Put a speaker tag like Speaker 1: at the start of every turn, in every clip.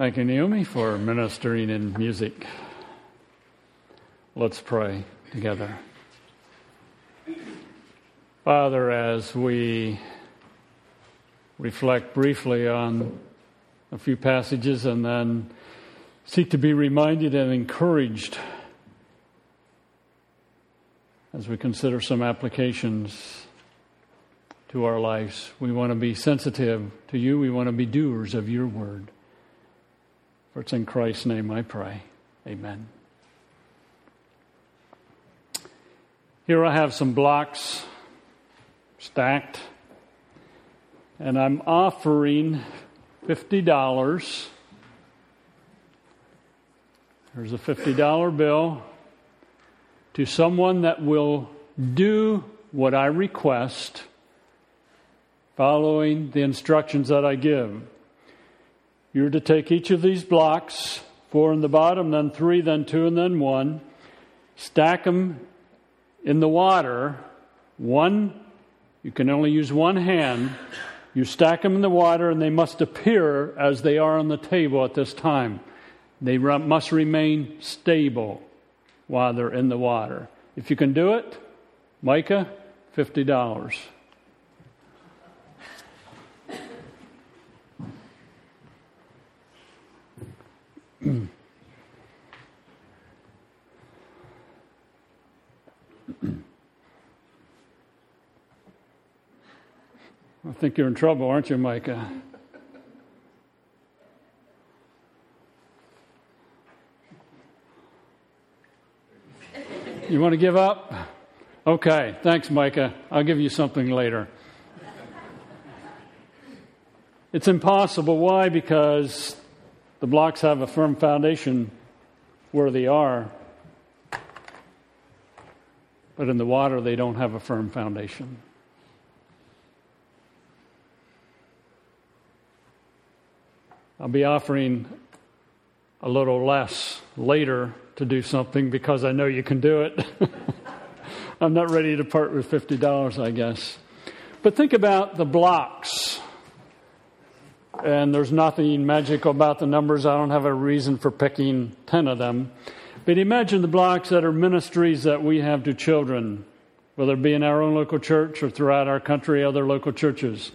Speaker 1: Thank you, Naomi, for ministering in music. Let's pray together. Father, as we reflect briefly on a few passages and then seek to be reminded and encouraged as we consider some applications to our lives, we want to be sensitive to you. We want to be doers of your word. For it's in Christ's name I pray. Amen. Here I have some blocks stacked, and I'm offering $50. There's a $50 bill to someone that will do what I request following the instructions that I give. You're to take each of these blocks, four in the bottom, then three, then two, and then one, stack them in the water. One, you can only use one hand. You stack them in the water, and they must appear as they are on the table at this time. They must remain stable while they're in the water. If you can do it, Micah, $50. I think you're in trouble, aren't you, Micah? You want to give up? Okay, thanks, Micah. I'll give you something later. It's impossible. Why? Because the blocks have a firm foundation where they are, but in the water they don't have a firm foundation. I'll be offering a little less later to do something because I know you can do it. I'm not ready to part with $50, I guess. But think about the blocks and there's nothing magical about the numbers. I don't have a reason for picking 10 of them. But imagine the blocks that are ministries that we have to children, whether it be in our own local church or throughout our country, other local churches.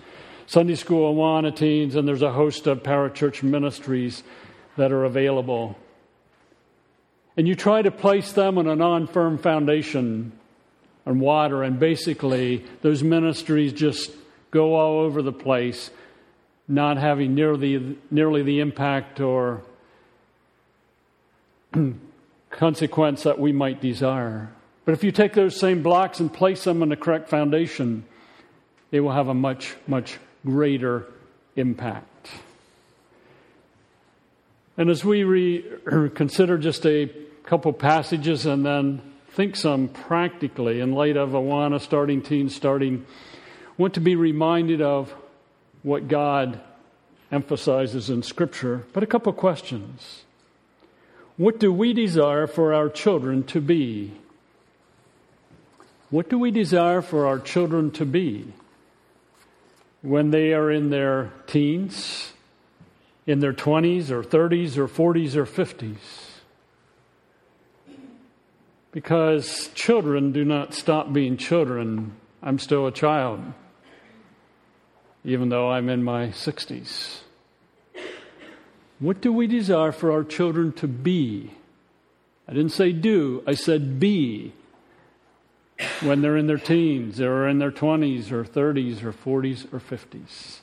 Speaker 1: Sunday school, Awana teens, and there's a host of parachurch ministries that are available. And you try to place them on a non firm foundation and water, and basically those ministries just go all over the place not having nearly, nearly the impact or consequence that we might desire. But if you take those same blocks and place them on the correct foundation, they will have a much, much greater impact. And as we re- consider just a couple passages and then think some practically in light of Awana starting teens starting, want to be reminded of what God emphasizes in Scripture, but a couple questions. What do we desire for our children to be? What do we desire for our children to be when they are in their teens, in their 20s or 30s or 40s or 50s? Because children do not stop being children. I'm still a child even though I'm in my 60s. What do we desire for our children to be? I didn't say do, I said be when they're in their teens or in their 20s or 30s or 40s or 50s.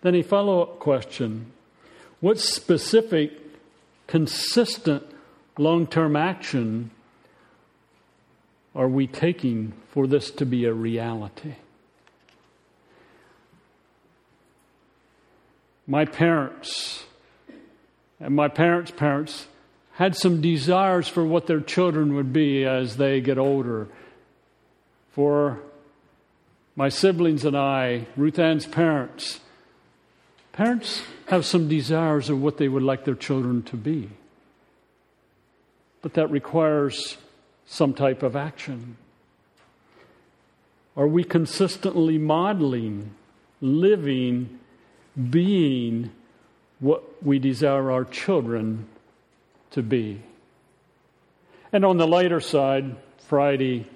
Speaker 1: Then a follow up question What specific, consistent, long term action are we taking for this to be a reality? My parents and my parents' parents had some desires for what their children would be as they get older. For my siblings and I, Ruth Ann's parents, parents have some desires of what they would like their children to be. But that requires some type of action. Are we consistently modeling, living, being what we desire our children to be. And on the lighter side, Friday,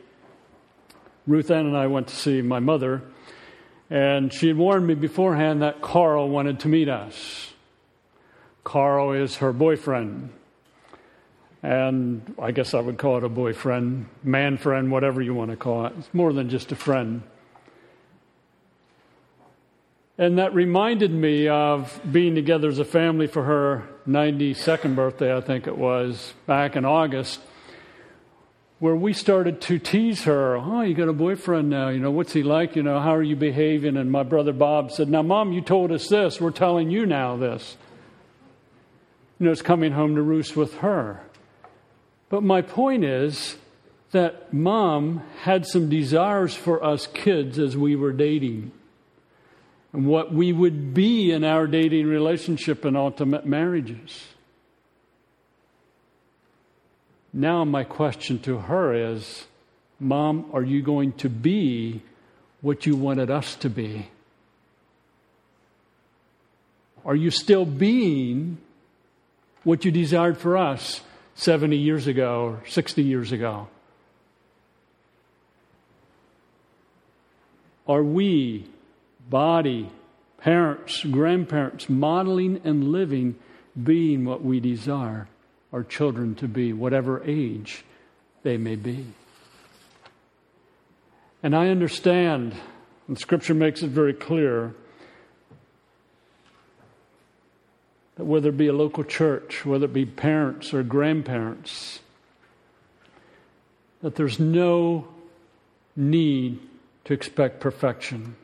Speaker 1: Ruth Ann and I went to see my mother, and she had warned me beforehand that Carl wanted to meet us. Carl is her boyfriend. And I guess I would call it a boyfriend, man friend, whatever you want to call it. It's more than just a friend. And that reminded me of being together as a family for her 92nd birthday, I think it was, back in August, where we started to tease her. Oh, you got a boyfriend now. You know, what's he like? You know, how are you behaving? And my brother Bob said, Now, Mom, you told us this. We're telling you now this. You know, it's coming home to roost with her. But my point is that Mom had some desires for us kids as we were dating and what we would be in our dating relationship and ultimate marriages. Now, my question to her is Mom, are you going to be what you wanted us to be? Are you still being what you desired for us 70 years ago or 60 years ago? Are we body, parents, grandparents, modeling and living, being what we desire our children to be, whatever age they may be. And I understand, and Scripture makes it very clear, that whether it be a local church, whether it be parents or grandparents, that there's no need to expect perfection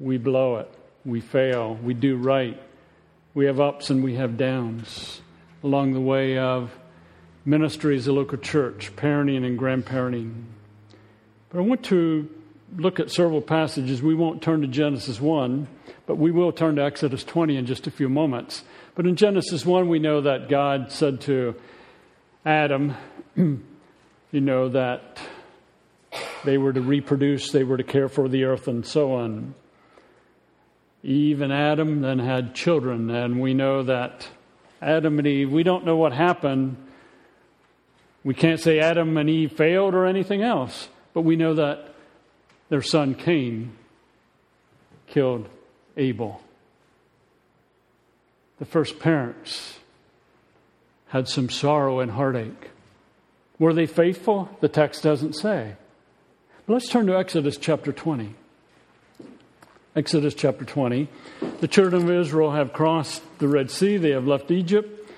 Speaker 1: we blow it, we fail, we do right, we have ups and we have downs along the way of ministry as a local church, parenting and grandparenting. But I want to look at several passages. We won't turn to Genesis 1, but we will turn to Exodus 20 in just a few moments. But in Genesis 1, we know that God said to Adam, you know, that they were to reproduce, they were to care for the earth, and so on. Eve and Adam then had children, and we know that Adam and Eve, we don't know what happened. We can't say Adam and Eve failed or anything else, but we know that their son Cain killed Abel. The first parents had some sorrow and heartache. Were they faithful? The text doesn't say. But let's turn to Exodus chapter 20. Exodus chapter 20. The children of Israel have crossed the Red Sea, they have left Egypt,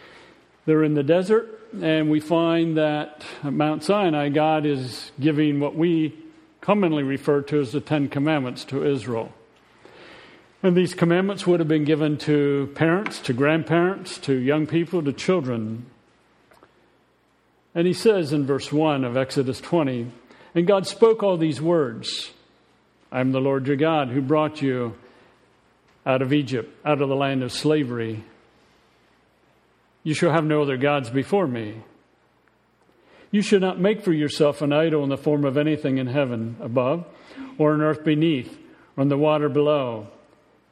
Speaker 1: they're in the desert, and we find that at Mount Sinai, God is giving what we commonly refer to as the Ten Commandments to Israel. And these commandments would have been given to parents, to grandparents, to young people, to children. And he says in verse 1 of Exodus 20, And God spoke all these words. I'm the Lord your God who brought you out of Egypt, out of the land of slavery. You shall have no other gods before me. You shall not make for yourself an idol in the form of anything in heaven above, or in earth beneath, or in the water below.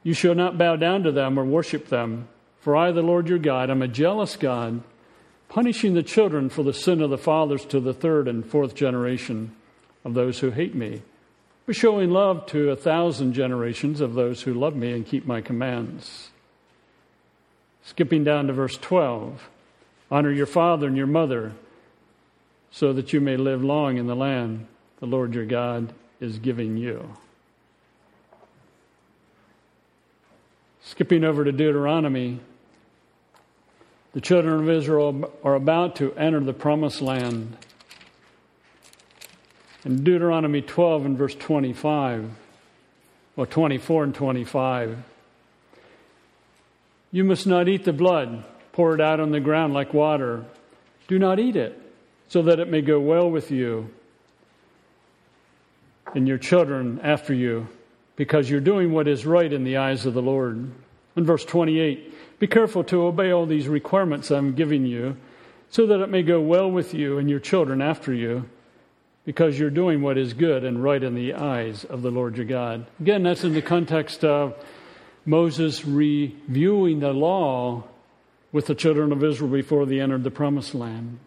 Speaker 1: You shall not bow down to them or worship them, for I, the Lord your God, am a jealous God, punishing the children for the sin of the fathers to the third and fourth generation of those who hate me showing love to a thousand generations of those who love me and keep my commands. Skipping down to verse 12 Honor your father and your mother, so that you may live long in the land the Lord your God is giving you. Skipping over to Deuteronomy, the children of Israel are about to enter the promised land. In Deuteronomy 12 and verse 25, or 24 and 25, you must not eat the blood, pour it out on the ground like water. Do not eat it, so that it may go well with you and your children after you, because you're doing what is right in the eyes of the Lord. In verse 28, be careful to obey all these requirements I'm giving you, so that it may go well with you and your children after you because you're doing what is good and right in the eyes of the Lord your God. Again, that's in the context of Moses reviewing the law with the children of Israel before they entered the promised land.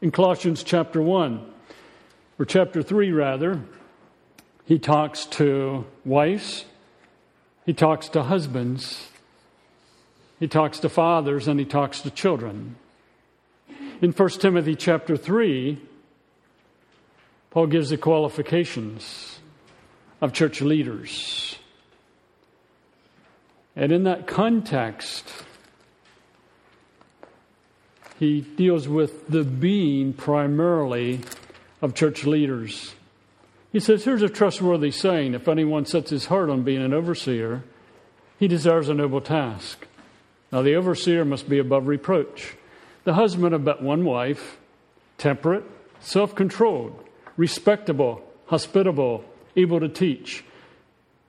Speaker 1: In Colossians chapter 1, or chapter 3 rather, he talks to wives, he talks to husbands, he talks to fathers, and he talks to children. In 1 Timothy chapter 3, Paul gives the qualifications of church leaders. And in that context, he deals with the being primarily of church leaders. He says, Here's a trustworthy saying if anyone sets his heart on being an overseer, he deserves a noble task. Now, the overseer must be above reproach, the husband of but one wife, temperate, self controlled, respectable, hospitable, able to teach,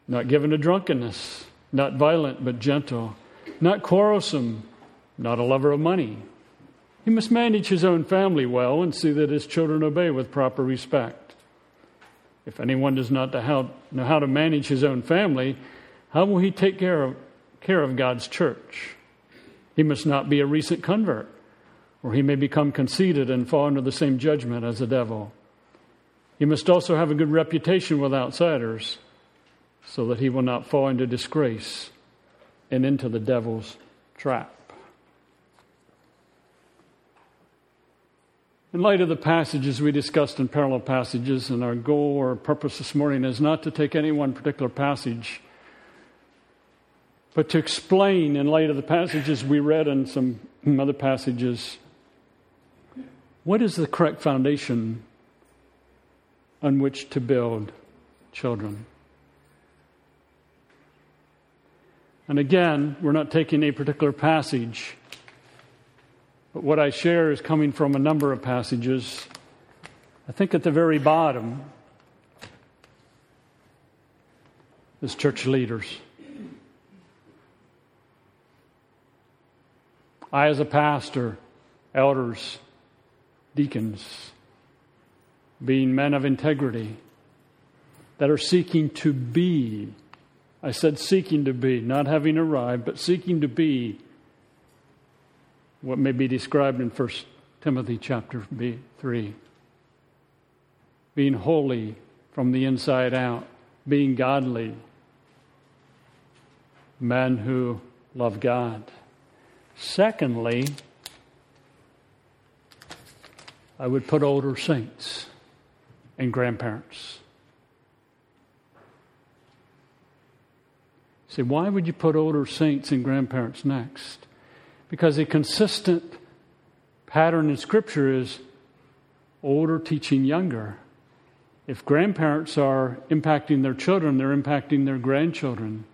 Speaker 1: not given to drunkenness, not violent but gentle, not quarrelsome, not a lover of money. He must manage his own family well and see that his children obey with proper respect. If anyone does not know how to manage his own family, how will he take care of, care of God's church? He must not be a recent convert, or he may become conceited and fall under the same judgment as the devil. He must also have a good reputation with outsiders so that he will not fall into disgrace and into the devil's trap. In light of the passages we discussed in parallel passages, and our goal or purpose this morning is not to take any one particular passage, but to explain, in light of the passages we read and some other passages, what is the correct foundation on which to build children? And again, we're not taking a particular passage, but what I share is coming from a number of passages. I think at the very bottom is church leaders. I, as a pastor, elders, deacons, being men of integrity that are seeking to be I said seeking to be, not having arrived, but seeking to be what may be described in 1 Timothy chapter 3. Being holy from the inside out, being godly, men who love God. Secondly, I would put older saints and grandparents. Say, why would you put older saints and grandparents next? Because a consistent pattern in Scripture is older teaching younger. If grandparents are impacting their children, they're impacting their grandchildren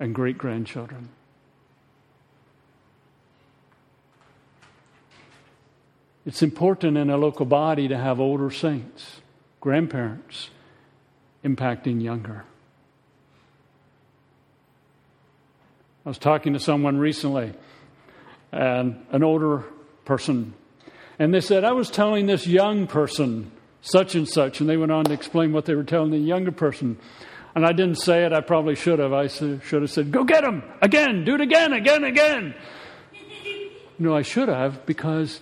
Speaker 1: and great grandchildren. It's important in a local body to have older saints, grandparents, impacting younger. I was talking to someone recently, and an older person, and they said, I was telling this young person such and such, and they went on to explain what they were telling the younger person. And I didn't say it, I probably should have. I should have said, Go get him! Again! Do it again, again, again! No, I should have because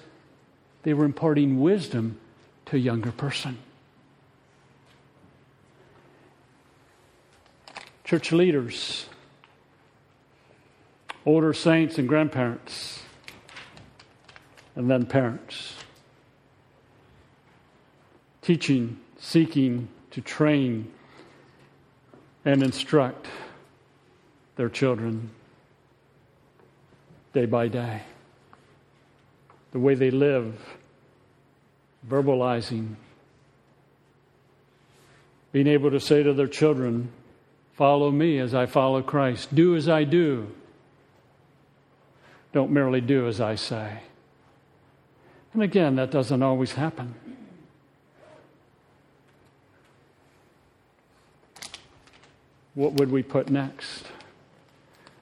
Speaker 1: they were imparting wisdom to a younger person. Church leaders, older saints and grandparents, and then parents. Teaching, seeking to train and instruct their children day by day. The way they live, verbalizing, being able to say to their children, Follow me as I follow Christ, do as I do don't merely do as I say. And again, that doesn't always happen. What would we put next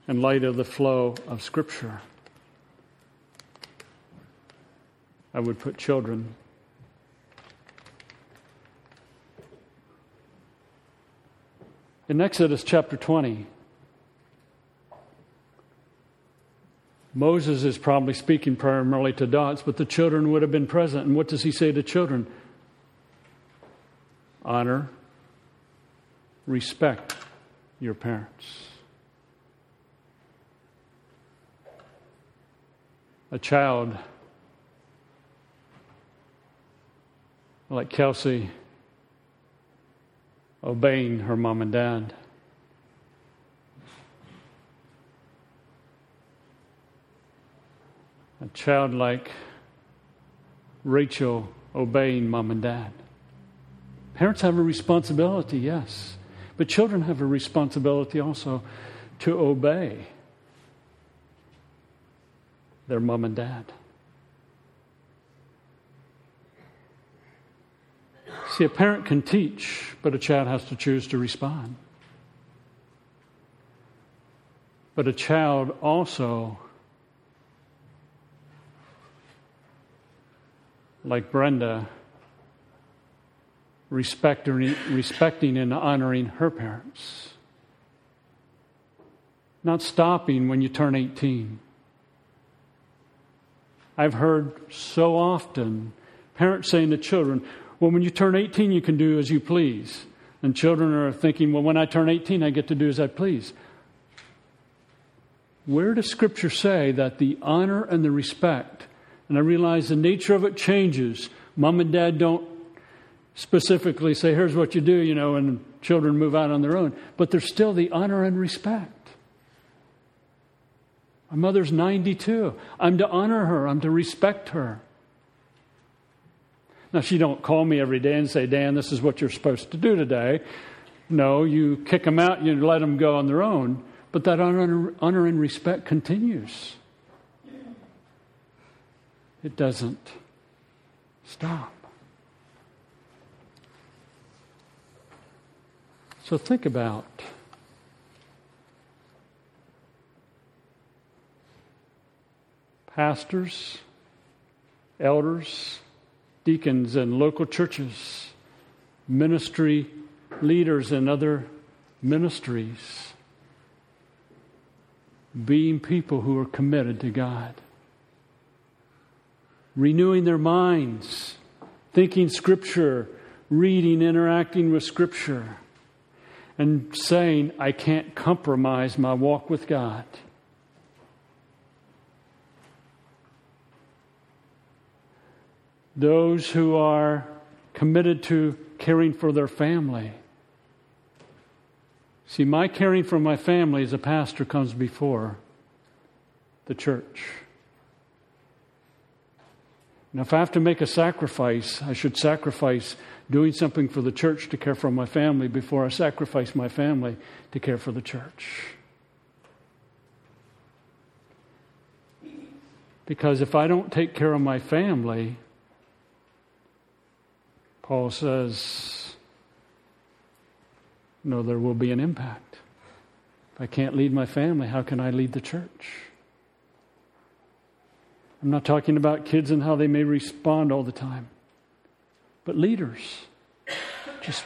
Speaker 1: in light of the flow of Scripture? I would put children. In Exodus chapter 20, Moses is probably speaking primarily to dots, but the children would have been present. And what does he say to children? Honor, respect your parents. A child like Kelsey obeying her mom and dad. A child like Rachel obeying mom and dad. Parents have a responsibility, yes, but children have a responsibility also to obey their mom and dad. See, a parent can teach, but a child has to choose to respond. But a child also, like Brenda, respecting, respecting and honoring her parents. Not stopping when you turn 18. I've heard so often parents saying to children, Well, when you turn 18, you can do as you please. And children are thinking, Well, when I turn 18, I get to do as I please. Where does Scripture say that the honor and the respect, and I realize the nature of it changes? Mom and dad don't specifically say, here's what you do, you know, and children move out on their own. But there's still the honor and respect. My mother's 92. I'm to honor her, I'm to respect her. Now, she don't call me every day and say, Dan, this is what you're supposed to do today. No, you kick them out, you let them go on their own. But that honor, honor and respect continues. It doesn't stop. So think about pastors, elders, deacons, and local churches, ministry leaders, and other ministries being people who are committed to God, renewing their minds, thinking Scripture, reading, interacting with Scripture and saying, I can't compromise my walk with God. Those who are committed to caring for their family. See, my caring for my family as a pastor comes before the church. Now, if I have to make a sacrifice, I should sacrifice doing something for the church to care for my family before I sacrifice my family to care for the church. Because if I don't take care of my family, Paul says, no, there will be an impact. If I can't lead my family, how can I lead the church? I'm not talking about kids and how they may respond all the time but leaders. Just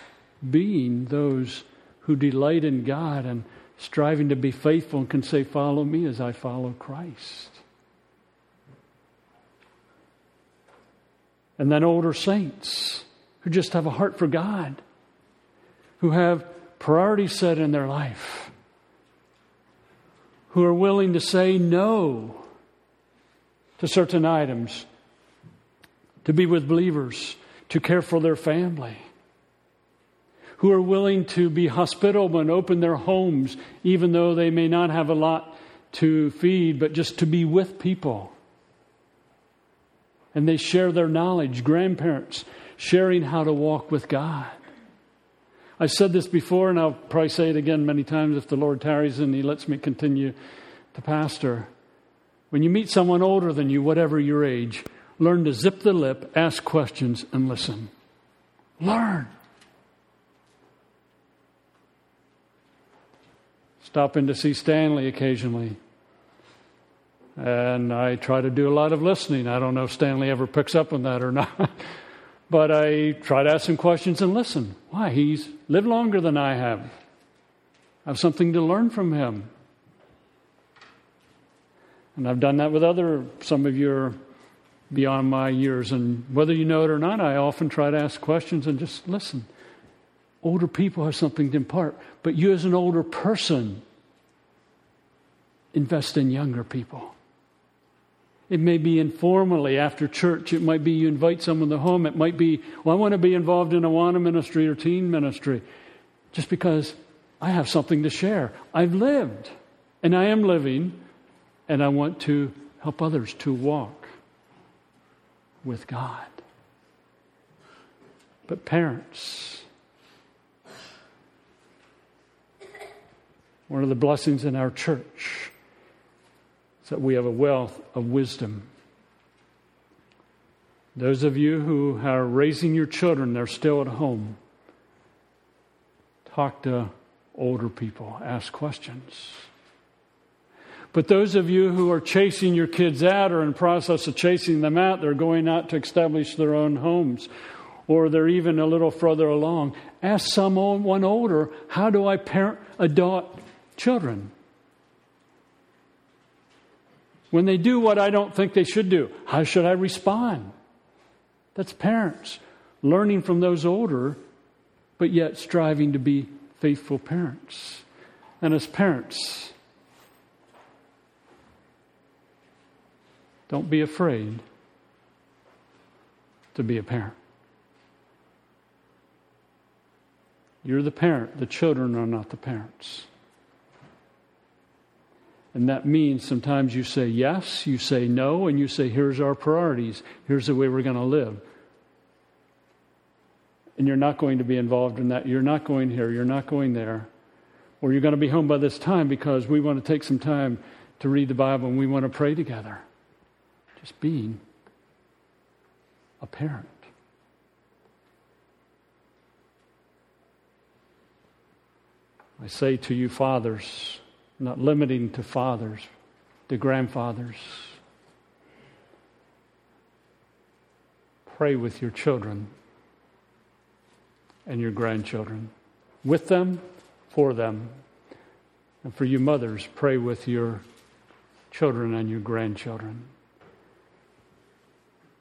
Speaker 1: being those who delight in God and striving to be faithful and can say, Follow me as I follow Christ. And then older saints who just have a heart for God, who have priorities set in their life, who are willing to say no to certain items, to be with believers to care for their family, who are willing to be hospitable and open their homes, even though they may not have a lot to feed, but just to be with people. And they share their knowledge, grandparents sharing how to walk with God. I've said this before, and I'll probably say it again many times if the Lord tarries and He lets me continue to pastor. When you meet someone older than you, whatever your age, Learn to zip the lip, ask questions, and listen. Learn. Stop in to see Stanley occasionally. And I try to do a lot of listening. I don't know if Stanley ever picks up on that or not. but I try to ask him questions and listen. Why? He's lived longer than I have. I have something to learn from him. And I've done that with other, some of you are beyond my years. And whether you know it or not, I often try to ask questions and just listen. Older people have something to impart, but you as an older person, invest in younger people. It may be informally after church. It might be you invite someone to home. It might be, well, I want to be involved in Awana ministry or teen ministry just because I have something to share. I've lived and I am living and I want to help others to walk with God. But parents, one of the blessings in our church is that we have a wealth of wisdom. Those of you who are raising your children, they're still at home. Talk to older people, ask questions. But those of you who are chasing your kids out or in process of chasing them out, they're going out to establish their own homes, or they're even a little further along. Ask someone older, how do I parent adult children? When they do what I don't think they should do, how should I respond? That's parents learning from those older, but yet striving to be faithful parents. And as parents, Don't be afraid to be a parent. You're the parent, the children are not the parents. And that means sometimes you say yes, you say no, and you say, here's our priorities, here's the way we're going to live. And you're not going to be involved in that. You're not going here, you're not going there. Or you're going to be home by this time because we want to take some time to read the Bible and we want to pray together just being a parent. I say to you, fathers, not limiting to fathers, to grandfathers, pray with your children and your grandchildren, with them, for them. And for you mothers, pray with your children and your grandchildren.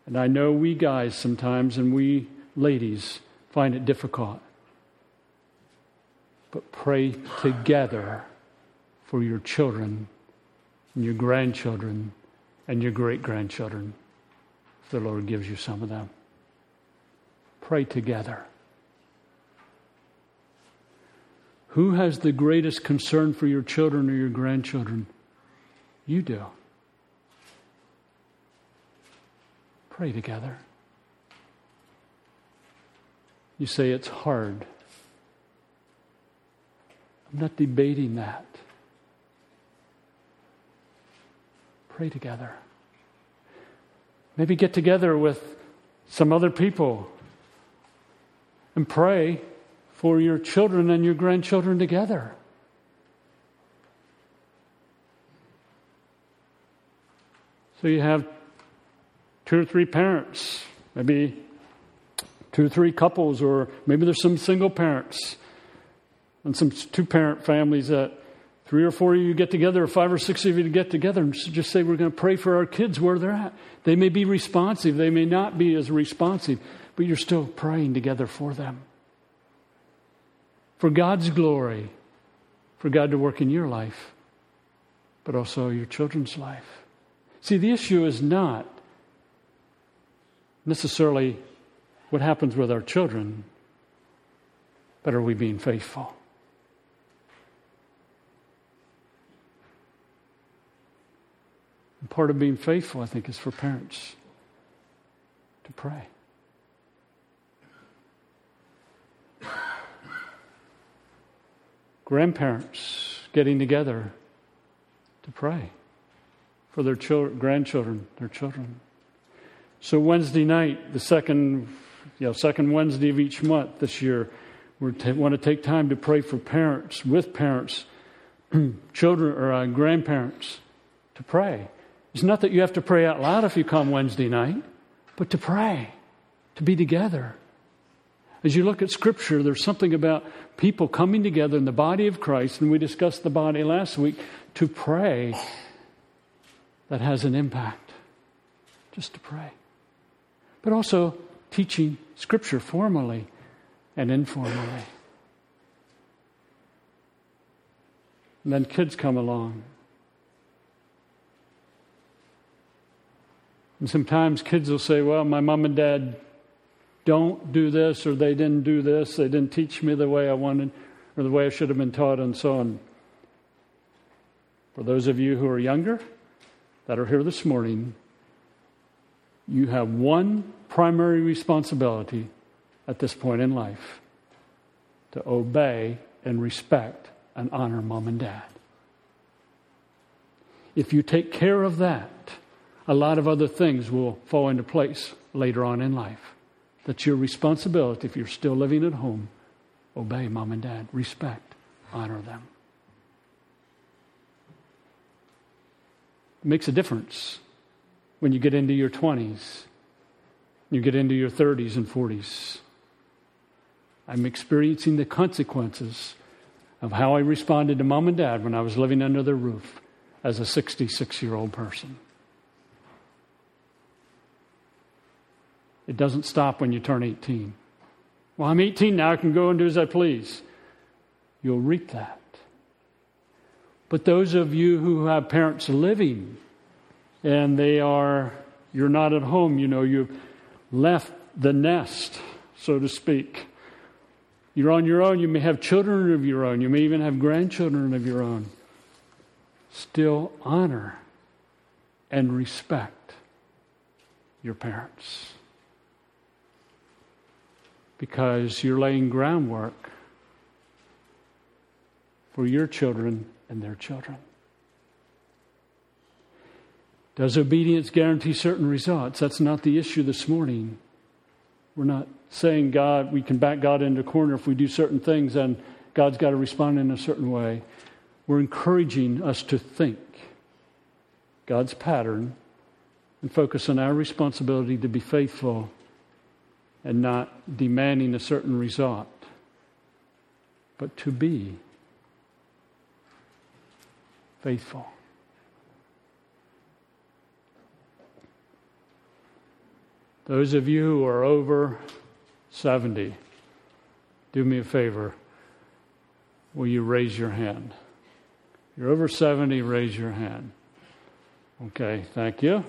Speaker 1: And I know we guys sometimes and we ladies find it difficult. But pray together for your children and your grandchildren and your great grandchildren if the Lord gives you some of them. Pray together. Who has the greatest concern for your children or your grandchildren? You do. Pray together. You say it's hard. I'm not debating that. Pray together. Maybe get together with some other people and pray for your children and your grandchildren together. So you have two or three parents, maybe two or three couples, or maybe there's some single parents and some two parent families that three or four of you get together, or five or six of you get together and just say, We're going to pray for our kids where they're at. They may be responsive, they may not be as responsive, but you're still praying together for them. For God's glory, for God to work in your life, but also your children's life. See, the issue is not necessarily what happens with our children, but are we being faithful? And part of being faithful, I think, is for parents to pray. Grandparents getting together to pray for their children, grandchildren, their children. So Wednesday night, the second, you know, second Wednesday of each month this year, we t- want to take time to pray for parents, with parents, children or uh, grandparents, to pray. It's not that you have to pray out loud if you come Wednesday night, but to pray, to be together. As you look at Scripture, there's something about people coming together in the body of Christ, and we discussed the body last week, to pray that has an impact just to pray. But also teaching Scripture formally and informally. And then kids come along. And sometimes kids will say, Well, my mom and dad don't do this, or they didn't do this, they didn't teach me the way I wanted, or the way I should have been taught, and so on. For those of you who are younger that are here this morning, you have one primary responsibility at this point in life to obey and respect and honor mom and dad. If you take care of that, a lot of other things will fall into place later on in life. That's your responsibility if you're still living at home. Obey mom and dad, respect, honor them. It makes a difference when you get into your 20s, you get into your 30s and 40s. I'm experiencing the consequences of how I responded to mom and dad when I was living under their roof as a 66 year old person. It doesn't stop when you turn 18. Well, I'm 18 now, I can go and do as I please. You'll reap that. But those of you who have parents living and they are, you're not at home, you know, you've left the nest, so to speak. You're on your own. You may have children of your own. You may even have grandchildren of your own. Still honor and respect your parents because you're laying groundwork for your children and their children. Does obedience guarantee certain results? That's not the issue this morning. We're not saying God, we can back God into a corner if we do certain things and God's got to respond in a certain way. We're encouraging us to think God's pattern and focus on our responsibility to be faithful and not demanding a certain result, but to be faithful. Those of you who are over 70, do me a favor. Will you raise your hand? You're over 70, raise your hand. Okay, thank you.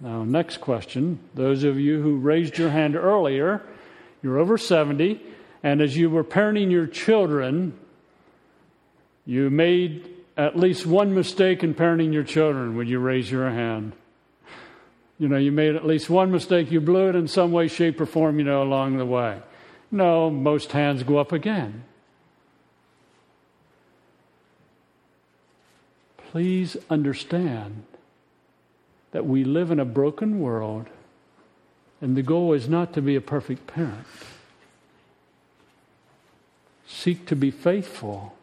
Speaker 1: Now, next question. Those of you who raised your hand earlier, you're over 70, and as you were parenting your children, you made at least one mistake in parenting your children. Would you raise your hand? You know, you made at least one mistake, you blew it in some way, shape, or form, you know, along the way. No, most hands go up again. Please understand that we live in a broken world, and the goal is not to be a perfect parent. Seek to be faithful.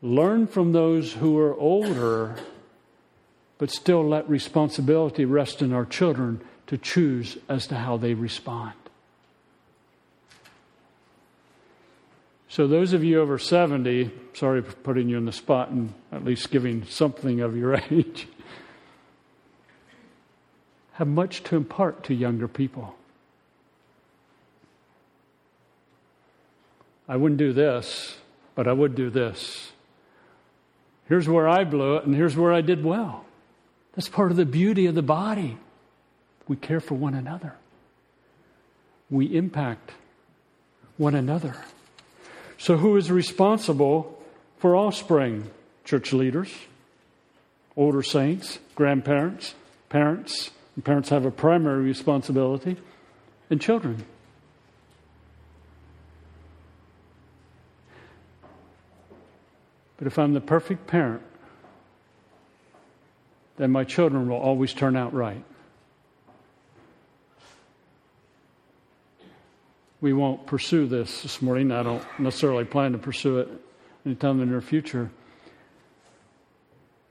Speaker 1: Learn from those who are older, but still let responsibility rest in our children to choose as to how they respond. So, those of you over 70, sorry for putting you in the spot and at least giving something of your age have much to impart to younger people. I wouldn't do this, but I would do this. Here's where I blew it, and here's where I did well. That's part of the beauty of the body. We care for one another, we impact one another. So, who is responsible for offspring? Church leaders, older saints, grandparents, parents, and parents have a primary responsibility, and children. But if I'm the perfect parent, then my children will always turn out right. We won't pursue this this morning. I don't necessarily plan to pursue it anytime in the near future.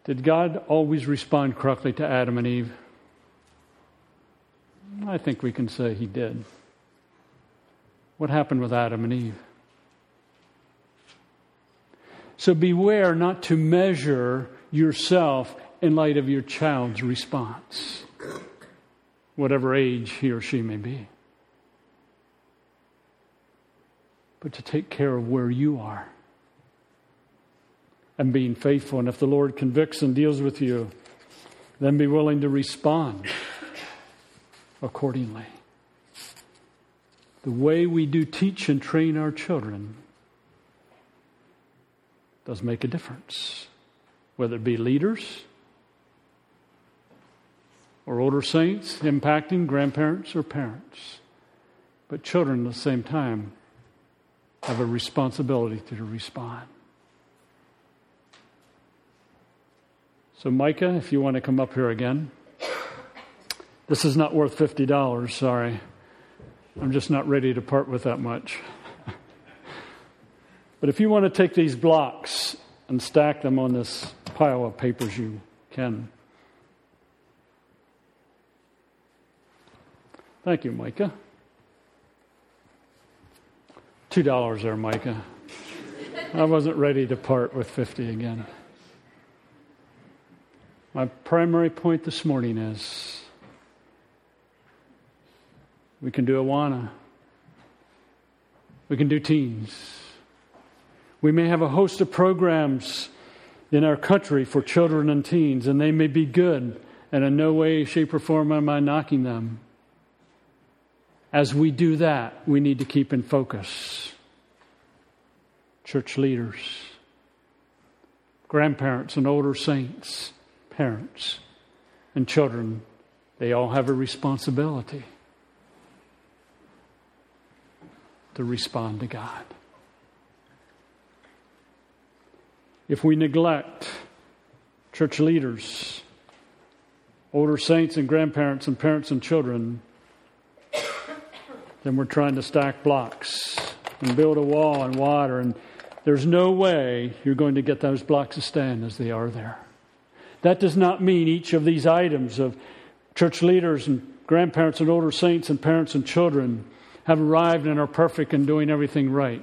Speaker 1: Did God always respond correctly to Adam and Eve? I think we can say he did. What happened with Adam and Eve? So beware not to measure yourself in light of your child's response, whatever age he or she may be. But to take care of where you are and being faithful. And if the Lord convicts and deals with you, then be willing to respond accordingly. The way we do teach and train our children does make a difference, whether it be leaders or older saints impacting grandparents or parents. But children at the same time have a responsibility to respond. So, Micah, if you want to come up here again. This is not worth $50, sorry. I'm just not ready to part with that much. but if you want to take these blocks and stack them on this pile of papers, you can. Thank you, Micah. Two dollars there, Micah. I wasn't ready to part with fifty again. My primary point this morning is we can do Awana. We can do teens. We may have a host of programs in our country for children and teens, and they may be good, and in no way, shape, or form am I knocking them. As we do that, we need to keep in focus. Church leaders, grandparents, and older saints parents and children, they all have a responsibility to respond to God. If we neglect church leaders, older saints and grandparents and parents and children, then we're trying to stack blocks and build a wall and water, and there's no way you're going to get those blocks to stand as they are there. That does not mean each of these items of church leaders and grandparents and older saints and parents and children have arrived and are perfect and doing everything right.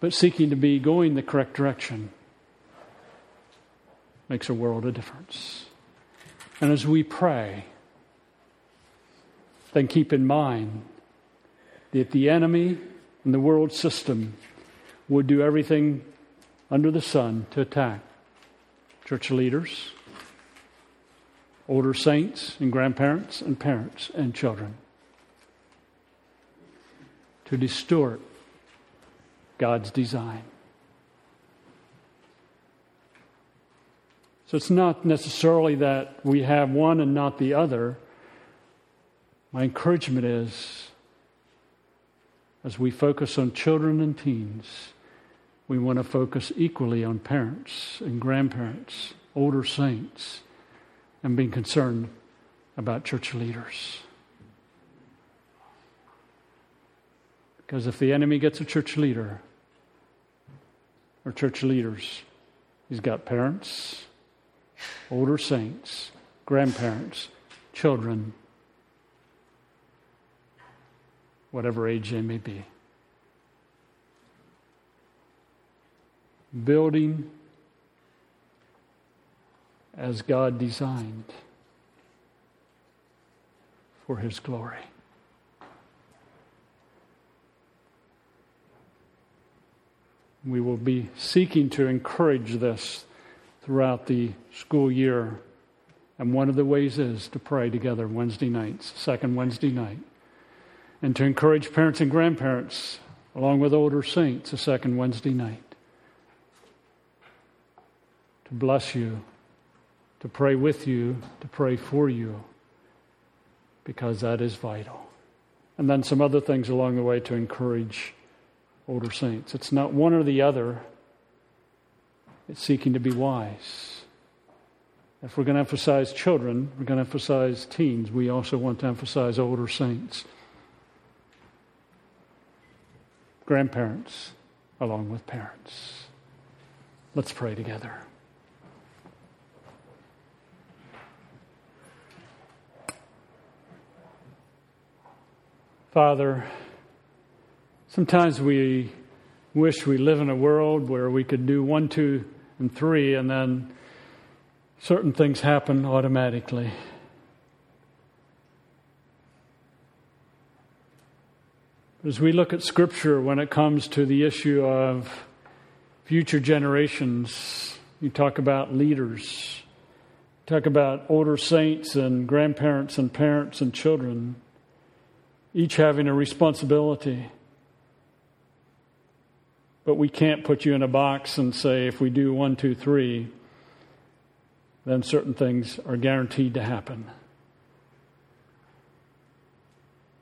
Speaker 1: But seeking to be going the correct direction makes a world of difference. And as we pray, then keep in mind that the enemy and the world system would do everything under the sun to attack church leaders, older saints and grandparents and parents and children to distort God's design. So it's not necessarily that we have one and not the other. My encouragement is as we focus on children and teens, we want to focus equally on parents and grandparents, older saints, and being concerned about church leaders. Because if the enemy gets a church leader or church leaders, he's got parents, older saints, grandparents, children, whatever age they may be. building as God designed for His glory. We will be seeking to encourage this throughout the school year. And one of the ways is to pray together Wednesday nights, second Wednesday night, and to encourage parents and grandparents, along with older saints, a second Wednesday night to bless you, to pray with you, to pray for you, because that is vital. And then some other things along the way to encourage older saints. It's not one or the other, it's seeking to be wise. If we're going to emphasize children, we're going to emphasize teens, we also want to emphasize older saints, grandparents, along with parents. Let's pray together. Father, sometimes we wish we live in a world where we could do one, two, and three, and then certain things happen automatically. As we look at Scripture when it comes to the issue of future generations, you talk about leaders, talk about older saints and grandparents and parents and children, each having a responsibility. But we can't put you in a box and say, if we do one, two, three, then certain things are guaranteed to happen.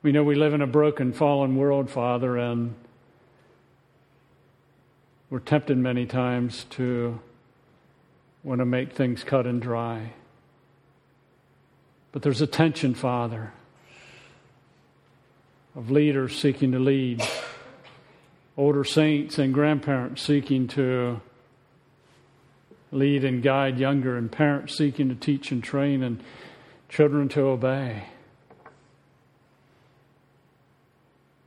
Speaker 1: We know we live in a broken, fallen world, Father, and we're tempted many times to want to make things cut and dry. But there's a tension, Father, of leaders seeking to lead, older saints and grandparents seeking to lead and guide younger, and parents seeking to teach and train, and children to obey.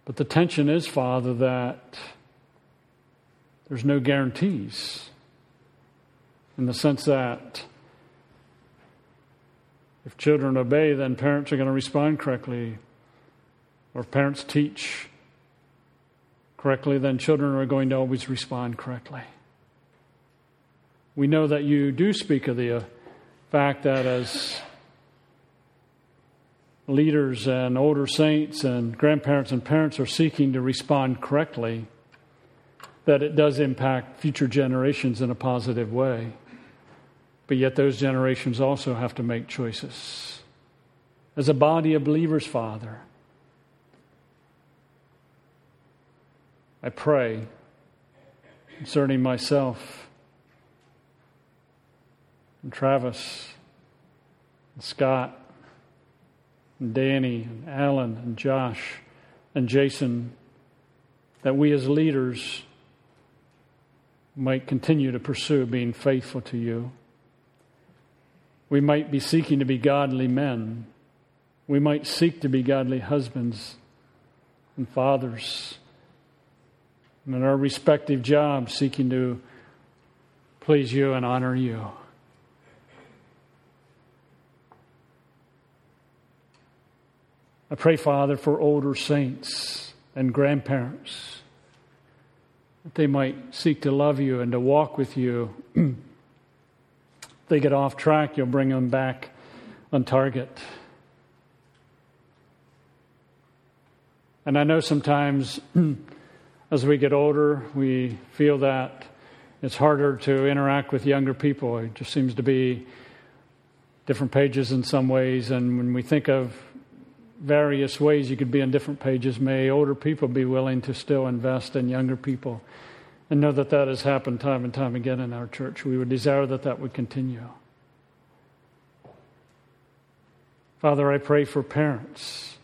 Speaker 1: But the tension is, Father, that there's no guarantees in the sense that if children obey, then parents are going to respond correctly. Or if parents teach correctly, then children are going to always respond correctly. We know that you do speak of the uh, fact that as leaders and older saints and grandparents and parents are seeking to respond correctly, that it does impact future generations in a positive way. But yet, those generations also have to make choices. As a body of believers, Father, I pray concerning myself and Travis and Scott and Danny and Alan and Josh and Jason that we as leaders might continue to pursue being faithful to you. We might be seeking to be godly men. We might seek to be godly husbands and fathers. And in our respective jobs, seeking to please you and honor you. I pray, Father, for older saints and grandparents that they might seek to love you and to walk with you. if they get off track, you'll bring them back on target. And I know sometimes as we get older, we feel that it's harder to interact with younger people. It just seems to be different pages in some ways. And when we think of various ways you could be on different pages. May older people be willing to still invest in younger people and know that that has happened time and time again in our church. We would desire that that would continue. Father, I pray for parents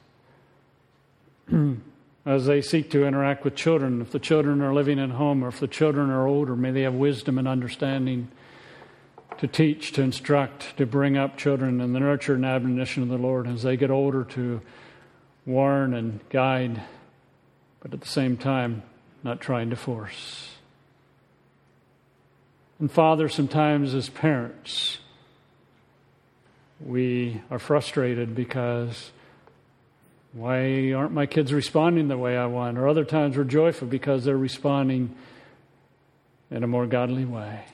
Speaker 1: as they seek to interact with children. If the children are living at home or if the children are older, may they have wisdom and understanding to teach, to instruct, to bring up children in the nurture and admonition of the Lord as they get older, to warn and guide, but at the same time, not trying to force. And Father, sometimes as parents, we are frustrated because why aren't my kids responding the way I want? Or other times we're joyful because they're responding in a more godly way.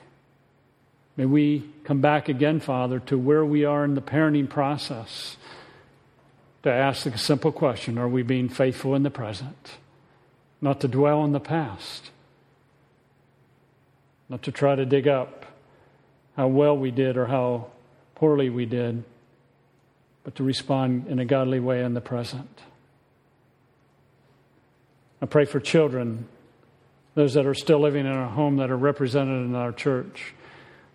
Speaker 1: May we come back again, Father, to where we are in the parenting process to ask the simple question Are we being faithful in the present? Not to dwell on the past, not to try to dig up how well we did or how poorly we did, but to respond in a godly way in the present. I pray for children, those that are still living in our home that are represented in our church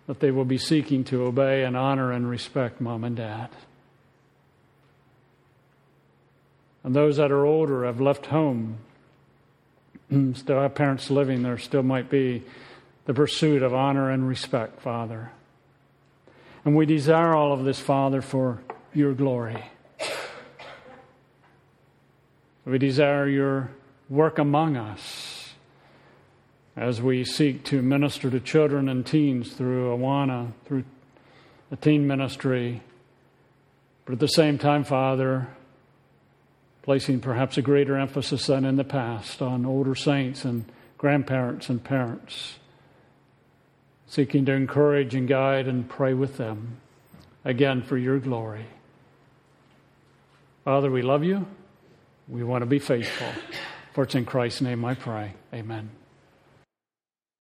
Speaker 1: that they will be seeking to obey and honor and respect mom and dad. And those that are older have left home, still have parents living, there still might be the pursuit of honor and respect, Father. And we desire all of this, Father, for your glory. We desire your work among us as we seek to minister to children and teens through Awana, through a teen ministry, but at the same time, Father, placing perhaps a greater emphasis than in the past on older saints and grandparents and parents, seeking to encourage and guide and pray with them, again for your glory. Father, we love you. We want to be faithful. For it's in Christ's name I pray. Amen.